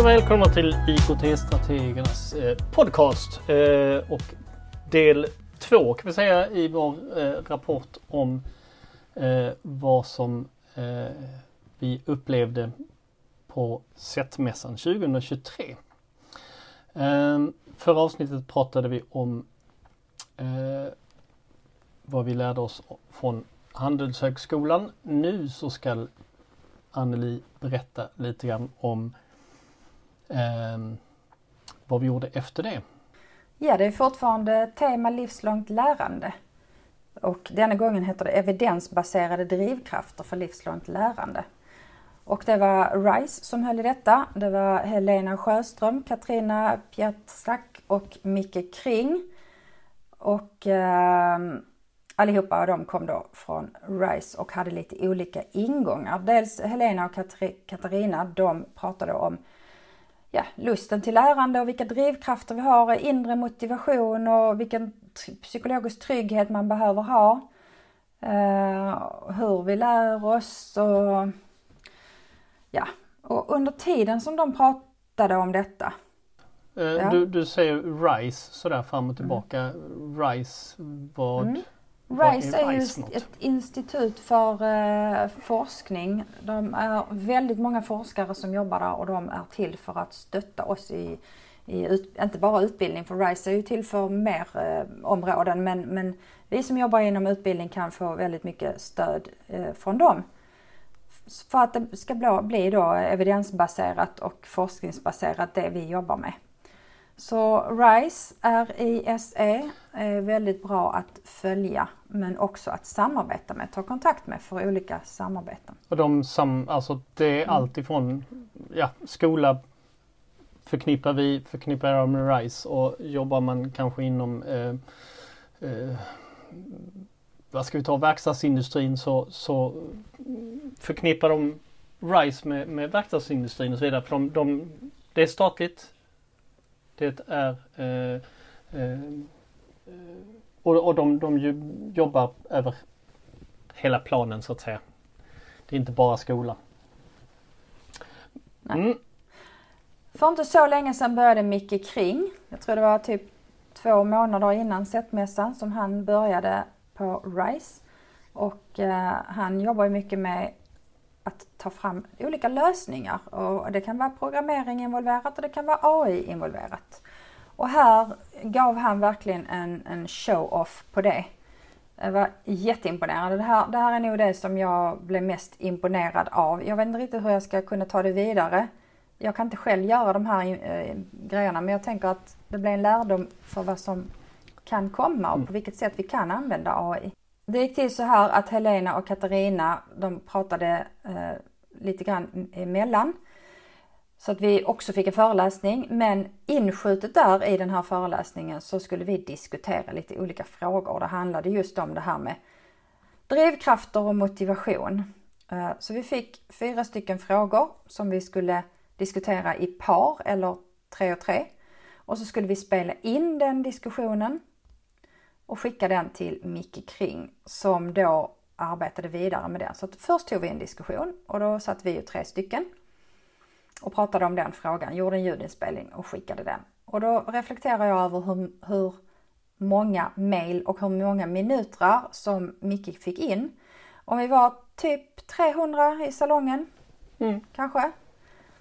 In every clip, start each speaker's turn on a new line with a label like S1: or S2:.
S1: och välkomna till IKT-strategernas eh, podcast. Eh, och del två kan vi säga i vår eh, rapport om vad som vi upplevde på SET-mässan 2023. Förra avsnittet pratade vi om vad vi lärde oss från Handelshögskolan. Nu så ska Anneli berätta lite grann om eh, vad vi gjorde efter det.
S2: Ja, det är fortfarande tema livslångt lärande. Och denna gången heter det evidensbaserade drivkrafter för livslångt lärande. Och det var RISE som höll i detta. Det var Helena Sjöström, Katrina Pietrsak och Micke Kring. Och eh, allihopa de kom då från RISE och hade lite olika ingångar. Dels Helena och Katarina, de pratade om ja, lusten till lärande och vilka drivkrafter vi har, inre motivation och vilken psykologisk trygghet man behöver ha. Uh, hur vi lär oss och ja, och under tiden som de pratade om detta.
S1: Uh, ja. du, du säger RISE sådär fram och tillbaka. Mm. RISE, vad? Mm.
S2: RISE är, ju ett institut för eh, forskning. De är väldigt många forskare som jobbar där och de är till för att stötta oss i, i ut, inte bara utbildning, för RISE är ju till för mer eh, områden men, men vi som jobbar inom utbildning kan få väldigt mycket stöd eh, från dem. För att det ska bli, bli då evidensbaserat och forskningsbaserat det vi jobbar med. Så RISE, R-I-S-E, är väldigt bra att följa men också att samarbeta med, ta kontakt med för olika samarbeten.
S1: Och de sam, alltså det är mm. allt ifrån ja, skola förknippar vi förknippar jag med RISE och jobbar man kanske inom eh, eh, vad ska vi ta, verkstadsindustrin så, så förknippar de RISE med, med verkstadsindustrin och så vidare. För de, de, det är statligt det är eh, eh, och, och de, de jobbar över hela planen så att säga. Det är inte bara skola.
S2: Mm. För inte så länge sedan började Micke Kring. Jag tror det var typ två månader innan setmässan som han började på RISE. Och eh, han jobbar ju mycket med att ta fram olika lösningar och det kan vara programmering involverat och det kan vara AI involverat. Och här gav han verkligen en, en show-off på det. Jag var jätteimponerad. Det här, det här är nog det som jag blev mest imponerad av. Jag vet inte riktigt hur jag ska kunna ta det vidare. Jag kan inte själv göra de här äh, grejerna men jag tänker att det blir en lärdom för vad som kan komma och på vilket sätt vi kan använda AI. Det gick till så här att Helena och Katarina de pratade eh, lite grann emellan. Så att vi också fick en föreläsning men inskjutet där i den här föreläsningen så skulle vi diskutera lite olika frågor. Det handlade just om det här med drivkrafter och motivation. Eh, så vi fick fyra stycken frågor som vi skulle diskutera i par eller tre och tre. Och så skulle vi spela in den diskussionen och skicka den till Micke Kring som då arbetade vidare med den. Så först tog vi en diskussion och då satt vi ju tre stycken och pratade om den frågan, gjorde en ljudinspelning och skickade den. Och då reflekterar jag över hur, hur många mail och hur många minuter som Micke fick in. Om vi var typ 300 i salongen, mm. kanske.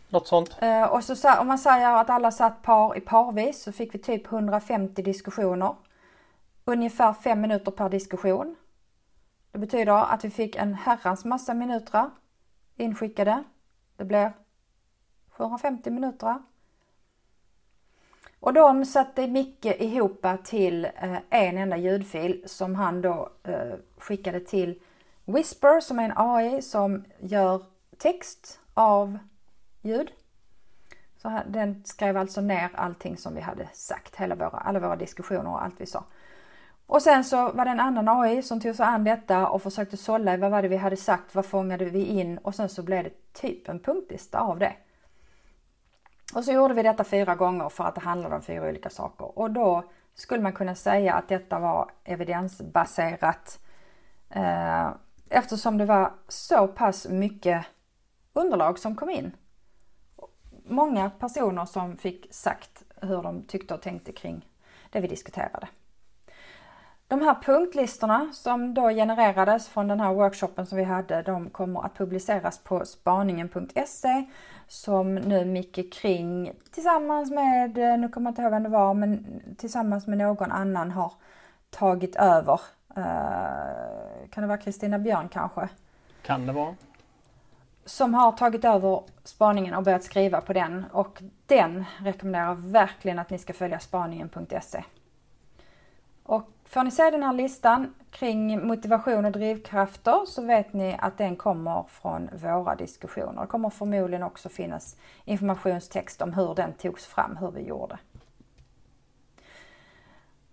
S1: Något sånt.
S2: Eh, och så om man säger att alla satt par i parvis så fick vi typ 150 diskussioner. Ungefär 5 minuter per diskussion. Det betyder att vi fick en herrans massa minuter inskickade. Det blir 750 minuter. Och de satte Micke ihop till eh, en enda ljudfil som han då eh, skickade till Whisper som är en AI som gör text av ljud. Så den skrev alltså ner allting som vi hade sagt, hela våra, alla våra diskussioner och allt vi sa. Och sen så var det en annan AI som tog sig an detta och försökte sålla i vad var det vi hade sagt, vad fångade vi in och sen så blev det typ en punktlista av det. Och så gjorde vi detta fyra gånger för att det handlade om fyra olika saker. Och då skulle man kunna säga att detta var evidensbaserat eh, eftersom det var så pass mycket underlag som kom in. många personer som fick sagt hur de tyckte och tänkte kring det vi diskuterade. De här punktlistorna som då genererades från den här workshopen som vi hade, de kommer att publiceras på spaningen.se som nu Micke Kring tillsammans med, nu kommer jag inte ihåg vem det var, men tillsammans med någon annan har tagit över. Uh, kan det vara Kristina Björn kanske?
S1: Kan det vara.
S2: Som har tagit över spaningen och börjat skriva på den och den rekommenderar verkligen att ni ska följa spaningen.se. Och får ni se den här listan kring motivation och drivkrafter så vet ni att den kommer från våra diskussioner. Det kommer förmodligen också finnas informationstext om hur den togs fram, hur vi gjorde.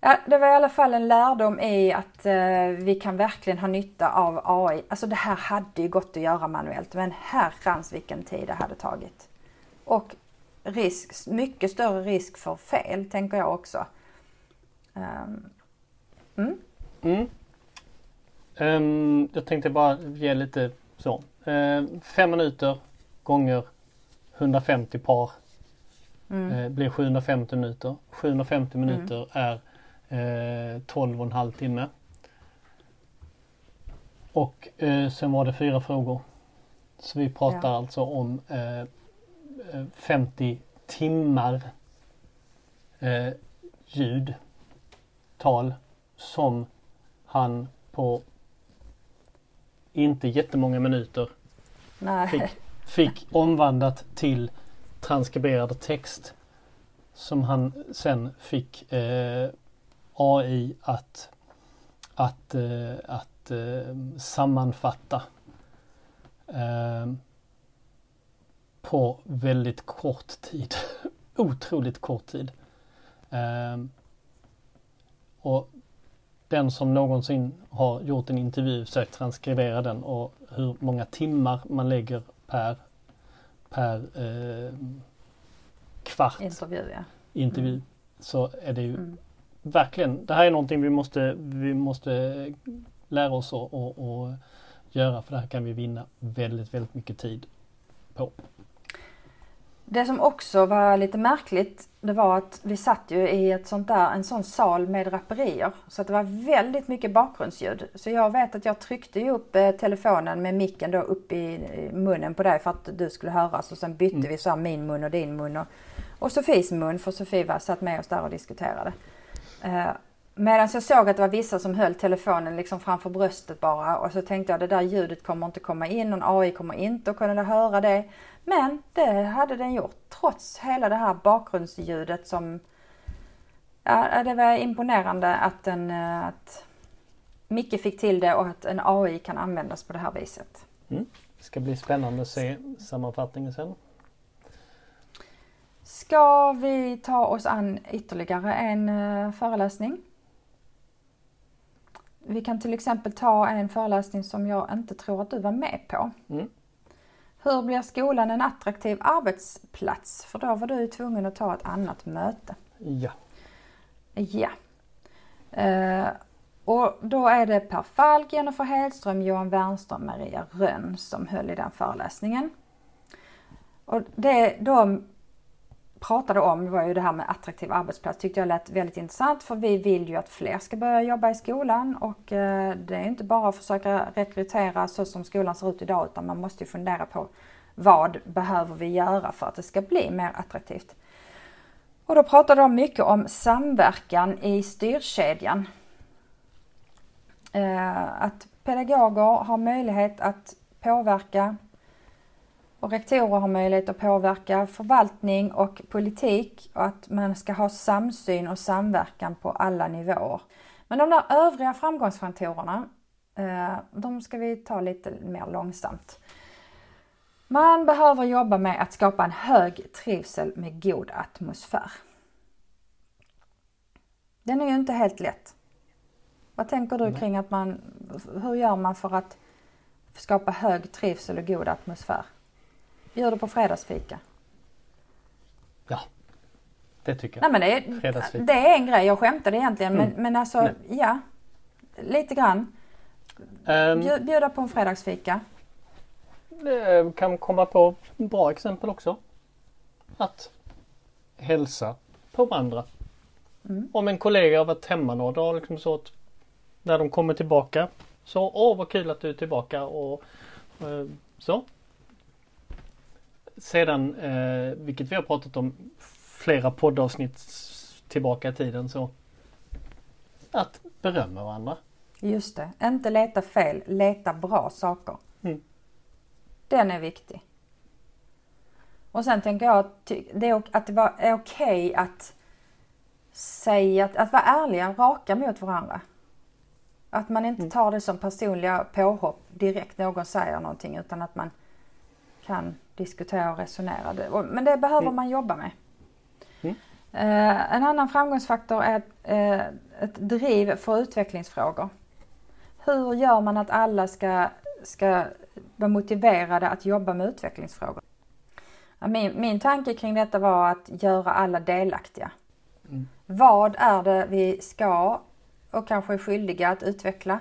S2: Ja, det var i alla fall en lärdom i att eh, vi kan verkligen ha nytta av AI. Alltså det här hade ju gått att göra manuellt men herrans vilken tid det hade tagit. Och risk, mycket större risk för fel tänker jag också. Um,
S1: mm. Mm. Um, jag tänkte bara ge lite så. Uh, fem minuter gånger 150 par mm. uh, blir 750 minuter. 750 minuter mm. är eh, 12 och en halv timme. Och eh, sen var det fyra frågor. Så vi pratar ja. alltså om eh, 50 eh, timmar eh, ljud, tal som han på inte jättemånga minuter fick, fick omvandlat till transkriberad text som han sen fick eh, AI att, att, eh, att eh, sammanfatta eh, på väldigt kort tid. Otroligt kort tid. och den som någonsin har gjort en intervju försökt transkribera den och hur många timmar man lägger per, per eh, kvart
S2: intervju, ja.
S1: intervju mm. så är det ju mm verkligen, det här är någonting vi måste, vi måste lära oss att och, och göra för det här kan vi vinna väldigt, väldigt mycket tid på.
S2: Det som också var lite märkligt, det var att vi satt ju i ett sånt där, en sån sal med draperier. Så att det var väldigt mycket bakgrundsljud. Så jag vet att jag tryckte ju upp eh, telefonen med micken då upp i munnen på dig för att du skulle höras. Och sen bytte mm. vi så min mun och din mun och, och Sofies mun för Sofie var satt med oss där och diskuterade. Eh, Medan jag såg att det var vissa som höll telefonen liksom framför bröstet bara och så tänkte jag det där ljudet kommer inte komma in, någon AI kommer inte att kunna höra det. Men det hade den gjort trots hela det här bakgrundsljudet som Ja, det var imponerande att, den, eh, att Micke fick till det och att en AI kan användas på det här viset.
S1: Mm. Det ska bli spännande att se sammanfattningen sen.
S2: Ska vi ta oss an ytterligare en uh, föreläsning? Vi kan till exempel ta en föreläsning som jag inte tror att du var med på. Mm. Hur blir skolan en attraktiv arbetsplats? För då var du tvungen att ta ett annat möte.
S1: Ja.
S2: Ja. Uh, och då är det Per Falk, Jennifer Hedström, Johan Wernström, Maria Rönn som höll i den föreläsningen. Och det, de pratade om var ju det här med attraktiv arbetsplats. Tyckte jag lät väldigt intressant för vi vill ju att fler ska börja jobba i skolan och eh, det är inte bara att försöka rekrytera så som skolan ser ut idag utan man måste ju fundera på vad behöver vi göra för att det ska bli mer attraktivt. Och då pratade de mycket om samverkan i styrkedjan. Eh, att pedagoger har möjlighet att påverka och rektorer har möjlighet att påverka förvaltning och politik och att man ska ha samsyn och samverkan på alla nivåer. Men de där övriga framgångsfaktorerna, eh, de ska vi ta lite mer långsamt. Man behöver jobba med att skapa en hög trivsel med god atmosfär. Den är ju inte helt lätt. Vad tänker du kring att man, hur gör man för att skapa hög trivsel och god atmosfär? Bjuder på fredagsfika.
S1: Ja, det tycker
S2: jag. Nej, men det, är, det är en grej, jag skämtade egentligen mm. men, men alltså Nej. ja, lite grann. Um, bjuda på en fredagsfika.
S1: Det kan komma på bra exempel också. att hälsa på varandra.
S2: Mm.
S1: Om en kollega har varit hemma några dagar liksom så att när de kommer tillbaka så åh vad kul att du är tillbaka och eh, så. Sedan, eh, vilket vi har pratat om flera poddavsnitt tillbaka i tiden så att berömma varandra.
S2: Just det, inte leta fel, leta bra saker.
S1: Mm.
S2: Den är viktig. Och sen tänker jag att det är, att det är okej att säga, att, att vara ärliga, raka mot varandra. Att man inte tar det som personliga påhopp direkt någon säger någonting utan att man kan diskutera och resonera. Men det behöver
S1: Mm.
S2: man jobba med.
S1: Mm.
S2: Eh, en annan framgångsfaktor är eh, ett driv för utvecklingsfrågor. Hur gör man att alla ska, ska vara motiverade att jobba med utvecklingsfrågor? Min, min tanke kring detta var att göra alla delaktiga.
S1: Mm.
S2: Vad är det vi ska och kanske är skyldiga att utveckla?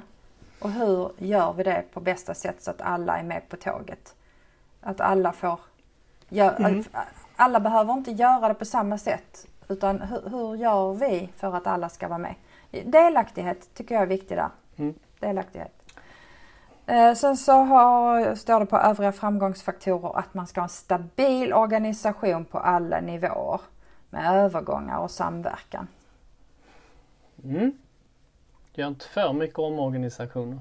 S2: Och hur gör vi det på bästa sätt så att alla är med på tåget? Att alla får... Gör,
S1: Mm.
S2: Alla behöver inte göra det på samma sätt. Utan hur, hur gör vi för att alla ska vara med? Delaktighet tycker jag är viktig där.
S1: Mm.
S2: Delaktighet. Eh, sen så har, står det på övriga framgångsfaktorer att man ska ha en stabil organisation på alla nivåer med övergångar och samverkan.
S1: Mm. Gör inte för mycket omorganisationer.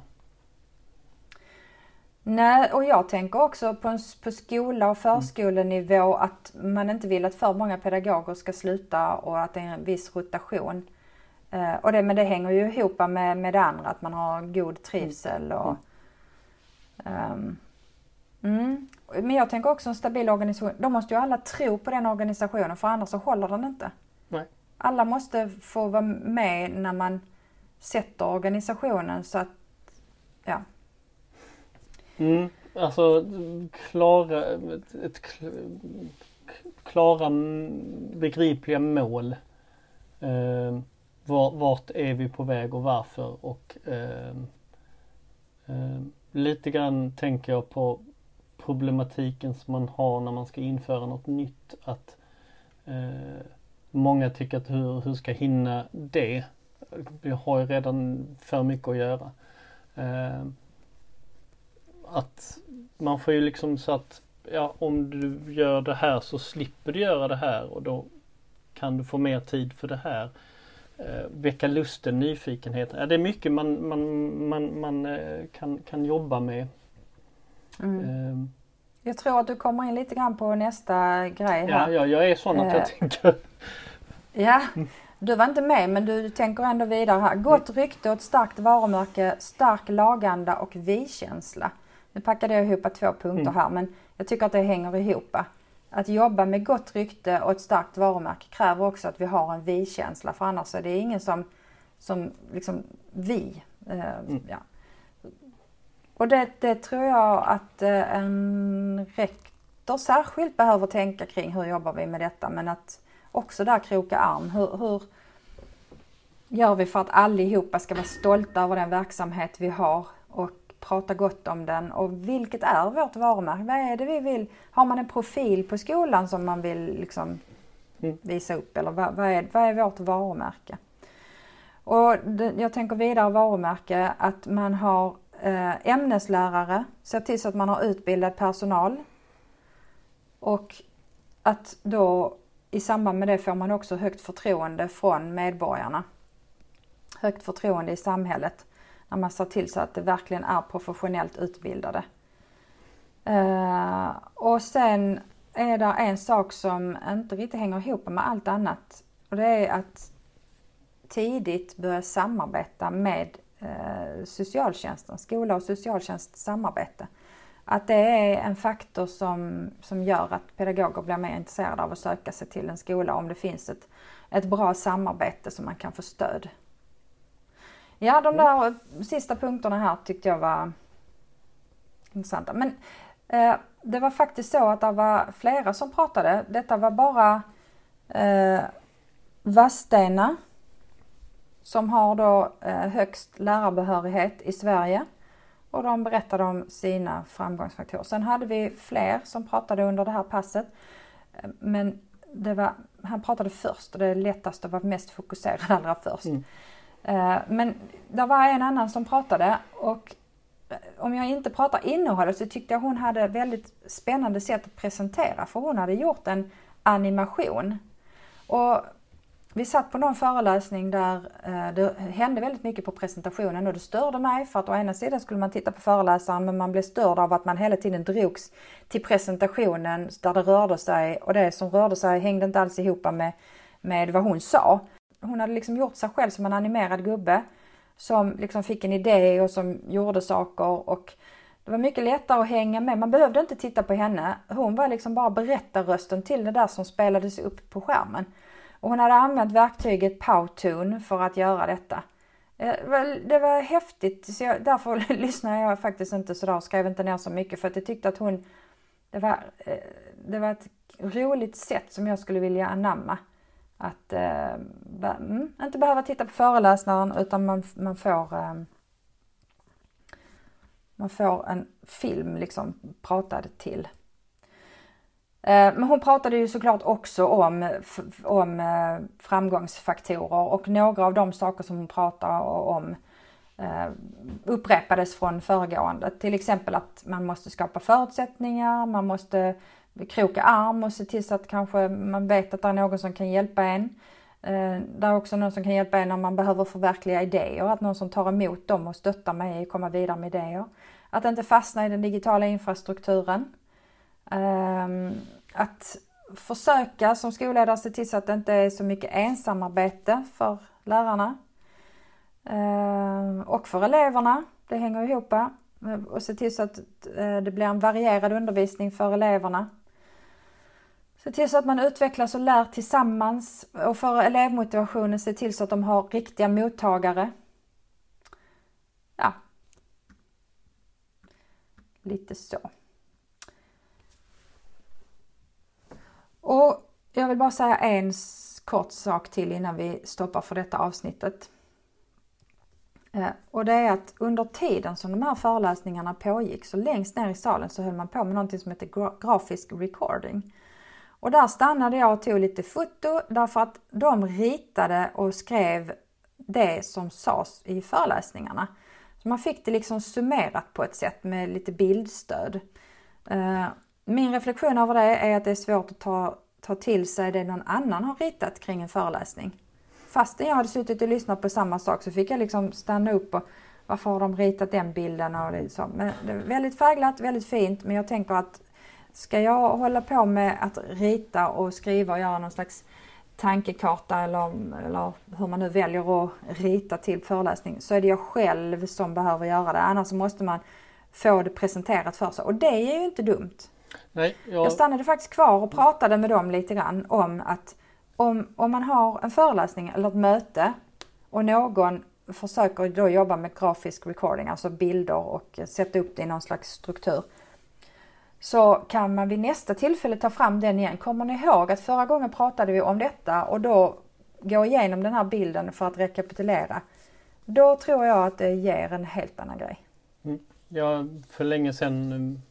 S2: Nej, och jag tänker också på, en, på skola och förskolenivå att man inte vill att för många pedagoger ska sluta och att det är en viss rotation. Eh, och det, men det hänger ju ihop med, med det andra, att man har god trivsel och... ehm, mm. Men jag tänker också en stabil organisation. Då måste ju alla tro på den organisationen för annars så håller den inte.
S1: Nej.
S2: Alla måste få vara med när man sätter organisationen så att, ja.
S1: Mm. Alltså klara, ett, ett klara begripliga mål. Eh, var, vart är vi på väg och varför och eh, eh, lite grann tänker jag på problematiken som man har när man ska införa något nytt. Att eh, Många tycker att hur, hur ska jag hinna det? Vi har ju redan för mycket att göra. Ehm, att man får ju liksom så att ja, om du gör det här så slipper du göra det här och då kan du få mer tid för det här. Eh, väcka lusten, nyfikenheten. Ja, det är mycket man, man, man, man eh, kan, kan jobba med.
S2: Mm.
S1: Eh,
S2: Jag tror att du kommer in lite grann på nästa grej
S1: ja,
S2: här.
S1: ja, jag är sån att jag
S2: Eh.
S1: tänker.
S2: Ja, du var inte med men du tänker ändå vidare här. Gott rykte och ett starkt varumärke, stark laganda och vi-känsla. Nu packade jag ihop två punkter
S1: Mm.
S2: här men jag tycker att det hänger ihop. Att jobba med gott rykte och ett starkt varumärke kräver också att vi har en vi-känsla för annars är det ingen som, som liksom vi. Eh, ja. Och det, det tror jag att eh, en rektor särskilt behöver tänka kring hur jobbar vi med detta men att också där kroka arm. Hur, hur gör vi för att allihopa ska vara stolta över den verksamhet vi har prata gott om den och vilket är vårt varumärke? Vad är det vi vill? Har man en profil på skolan som man vill liksom
S1: Mm.
S2: visa upp eller vad, vad, är, vad är vårt varumärke? Och jag tänker vidare varumärke att man har eh, ämneslärare, ser till så att man har utbildad personal och att då i samband med det får man också högt förtroende från medborgarna. Högt förtroende i samhället när man ser till så att det verkligen är professionellt utbildade. Uh, och sen är det en sak som inte riktigt hänger ihop med allt annat och det är att tidigt börja samarbeta med uh, socialtjänsten, skola och socialtjänst samarbete. Att det är en faktor som, som gör att pedagoger blir mer intresserade av att söka sig till en skola om det finns ett, ett bra samarbete som man kan få stöd. Ja, de där sista punkterna här tyckte jag var intressanta. Men eh, det var faktiskt så att det var flera som pratade. Detta var bara eh, Vadstena som har då eh, högst lärarbehörighet i Sverige och de berättade om sina framgångsfaktorer. Sen hade vi fler som pratade under det här passet. Men var, han pratade först och det är lättast att vara mest fokuserad allra först. Mm. Eh, men det var en annan som pratade och eh, om jag inte pratar innehållet så tyckte jag hon hade väldigt spännande sätt att presentera för hon hade gjort en animation. Och vi satt på någon föreläsning där eh, det hände väldigt mycket på presentationen och det störde mig för att å ena sidan skulle man titta på föreläsaren men man blev störd av att man hela tiden drogs till presentationen där det rörde sig och det som rörde sig hängde inte alls ihop med, med vad hon sa. Hon hade liksom gjort sig själv som en animerad gubbe som liksom fick en idé och som gjorde saker och det var mycket lättare att hänga med. Man behövde inte titta på henne. Hon var liksom bara berättarrösten till det där som spelades upp på skärmen. Och hon hade använt verktyget Powtoon för att göra detta. Eh, det var häftigt, så jag, därför lyssnade jag faktiskt inte sådär och skrev inte ner så mycket för att jag tyckte att hon, det var, eh, det var ett roligt sätt som jag skulle vilja anamma. Att eh, mm, inte behöva titta på föreläsaren utan man, man får eh, man får en film liksom pratad till. Eh, men hon pratade ju såklart också om, om eh, framgångsfaktorer och några av de saker som hon pratade om eh, upprepades från föregående. Till exempel att man måste skapa förutsättningar, man måste kroka arm och se till så att kanske man vet att det är någon som kan hjälpa en. Eh, det är också någon som kan hjälpa en när man behöver förverkliga idéer, att någon som tar emot dem och stöttar mig i att komma vidare med idéer. Att inte fastna i den digitala infrastrukturen. Ehm, att försöka som skolledare se till så att det inte är så mycket ensamarbete för lärarna. Ehm, och för eleverna, det hänger ihop. Och se till så att eh, det blir en varierad undervisning för eleverna. Se till så att man utvecklas och lär tillsammans och för elevmotivationen se till så att de har riktiga mottagare. Ja. Lite så. Och jag vill bara säga en kort sak till innan vi stoppar för detta avsnittet. Eh, och det är att under tiden som de här föreläsningarna pågick så längst ner i salen så höll man på med någonting som heter grafisk recording. Och där stannade jag och tog lite foto därför att de ritade och skrev det som sades i föreläsningarna. Så man fick det liksom summerat på ett sätt med lite bildstöd. Eh, min reflektion över det är att det är svårt att ta, ta till sig det någon annan har ritat kring en föreläsning. Fastän jag hade suttit och lyssnat på samma sak så fick jag liksom stanna upp och varför har de ritat den bilden och det. Men det är väldigt färgglatt, väldigt fint men jag tänker att ska jag hålla på med att rita och skriva och göra någon slags tankekarta eller, eller hur man nu väljer att rita till föreläsning så är det jag själv som behöver göra det. Annars måste man få det presenterat för sig och det är ju inte dumt.
S1: Nej,
S2: jag... jag stannade faktiskt kvar och pratade med dem lite grann om att om, om man har en föreläsning eller ett möte och någon försöker då jobba med grafisk recording, alltså bilder och sätta upp det i någon slags struktur. Så kan man vid nästa tillfälle ta fram den igen. Kommer ni ihåg att förra gången pratade vi om detta och då gå igenom den här bilden för att rekapitulera. Då tror jag att det ger en helt annan grej.
S1: Mm. Ja, för länge sedan mm,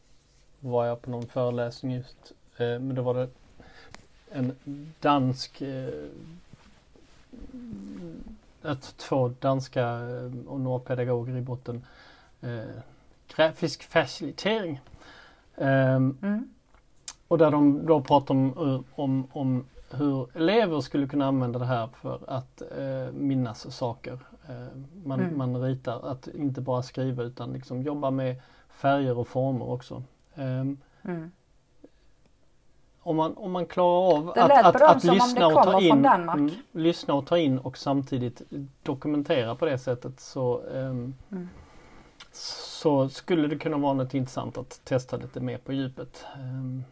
S1: var jag på någon föreläsning just. Eh, men då var det en dansk eh, två danska eh, och några pedagoger i botten. Eh, grafisk facilitering. Um, mm. Och där de då pratar om, om, om hur elever skulle kunna använda det här för att eh, minnas saker. Eh, man, mm. man ritar, att inte bara skriva utan liksom jobba med färger och former också. Um, mm. Om, man, om man klarar av att, att, att lyssna, och ta in, mm, lyssna och ta in och samtidigt dokumentera på det sättet så, um, mm. Så skulle det kunna vara något intressant att testa lite mer på djupet. Um,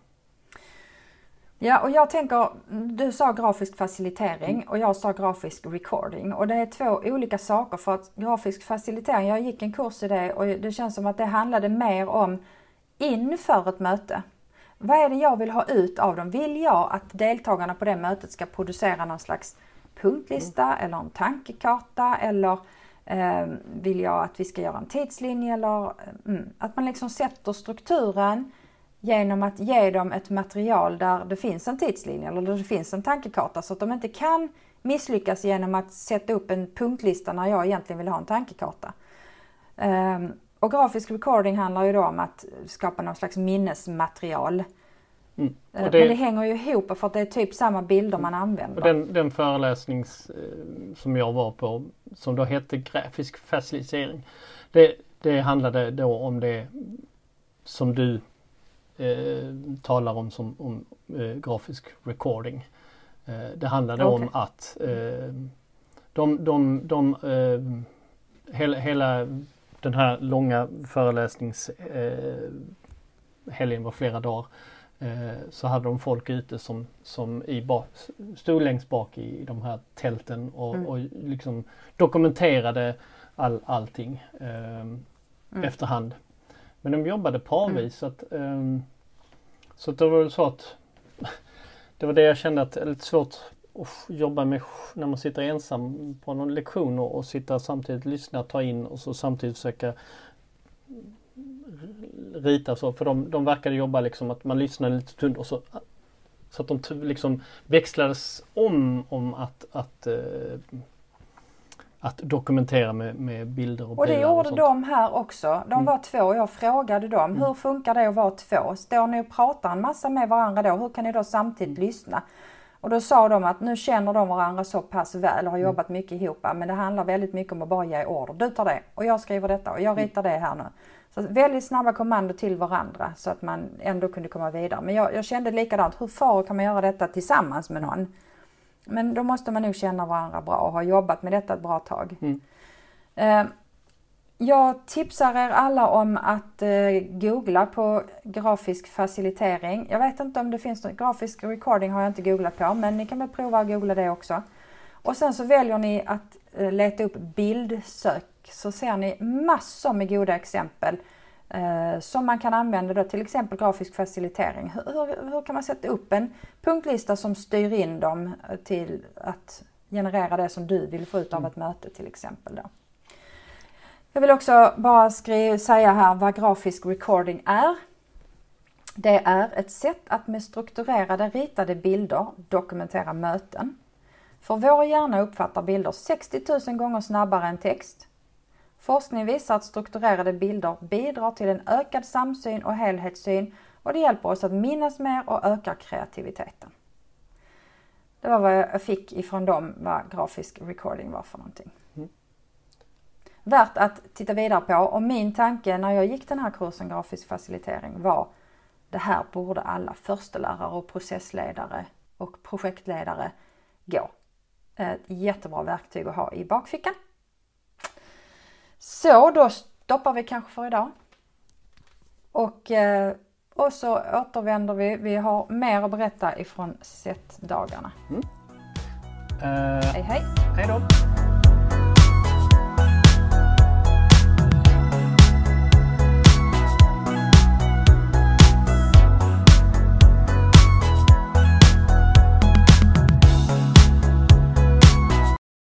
S2: Ja och jag tänker, du sa grafisk facilitering mm. och jag sa grafisk recording och det är två olika saker för att grafisk facilitering, jag gick en kurs i det och det känns som att det handlade mer om inför ett möte. Vad är det jag vill ha ut av dem? Vill jag att deltagarna på det mötet ska producera någon slags punktlista mm. eller en tankekarta eller Ehm, vill jag att vi ska göra en tidslinje eller mm, att man liksom sätter strukturen genom att ge dem ett material där det finns en tidslinje eller där det finns en tankekarta så att de inte kan misslyckas genom att sätta upp en punktlista när jag egentligen vill ha en tankekarta. Ehm, och grafisk recording handlar ju då om att skapa någon slags minnesmaterial. Mm. Det... Men det hänger ju ihop för att det är typ samma bilder man använder.
S1: Och den, den föreläsning eh, som jag var på som då hette grafisk facilitering. Det, det handlade då om det som du eh, talar om som om, eh, grafisk recording. Eh, det handlade okay. om att eh, de, de, de eh, hela, hela den här långa föreläsningshelgen var flera dagar. Så hade de folk ute som, som i bak, stod längst bak i de här tälten och, mm. och liksom dokumenterade all, allting eh, mm. efterhand. Men de jobbade parvis mm. så att, eh, så att det var väl så att det var det jag kände att det är lite svårt att jobba med när man sitter ensam på någon lektion och, och sitta samtidigt lyssna, ta in och så samtidigt försöka rita så. För de, de verkade jobba liksom att man lyssnade lite stund och så så att de liksom växlades om om att, att uh, att dokumentera med, med bilder och
S2: Och det gjorde och de här också. De mm. var två och jag frågade dem, mm. hur funkar det att vara två? Står ni och pratar en massa med varandra då? Hur kan ni då samtidigt mm. lyssna? Och då sa de att nu känner de varandra så pass väl och har mm. jobbat mycket ihop. Men det handlar väldigt mycket om att bara ge order. Du tar det och jag skriver detta och jag mm. ritar det här nu. Så väldigt snabba kommando till varandra så att man ändå kunde komma vidare. Men jag, jag kände likadant, hur far kan man göra detta tillsammans med någon? Men då måste man nog känna varandra bra och ha jobbat med detta ett bra tag. Mm. Eh, jag tipsar er alla om att eh, googla på grafisk facilitering. Jag vet inte om det finns något, grafisk recording har jag inte googlat på men ni kan väl prova att googla det också. Och sen så väljer ni att eh, leta upp bildsök så ser ni massor med goda exempel eh, som man kan använda då, till exempel grafisk facilitering. Hur, hur, hur, kan man sätta upp en punktlista som styr in dem till att generera det som du vill få ut av mm. ett möte till exempel. Då. Jag vill också bara skriva, säga här vad grafisk recording är. Det är ett sätt att med strukturerade ritade bilder dokumentera möten. För vår hjärna uppfattar bilder 60 000 gånger snabbare än text. Forskning visar att strukturerade bilder bidrar till en ökad samsyn och helhetssyn och det hjälper oss att minnas mer och ökar kreativiteten. Det var vad jag fick ifrån dem vad grafisk recording var för någonting. Mm. Värt att titta vidare på och min tanke när jag gick den här kursen grafisk facilitering var det här borde alla förstelärare och processledare och projektledare gå. Ett jättebra verktyg att ha i bakfickan. Så då stoppar vi kanske för idag. Och, eh, och så återvänder vi. Vi har mer att berätta ifrån setdagarna. Mm. Uh, hej hej!
S1: Hej då!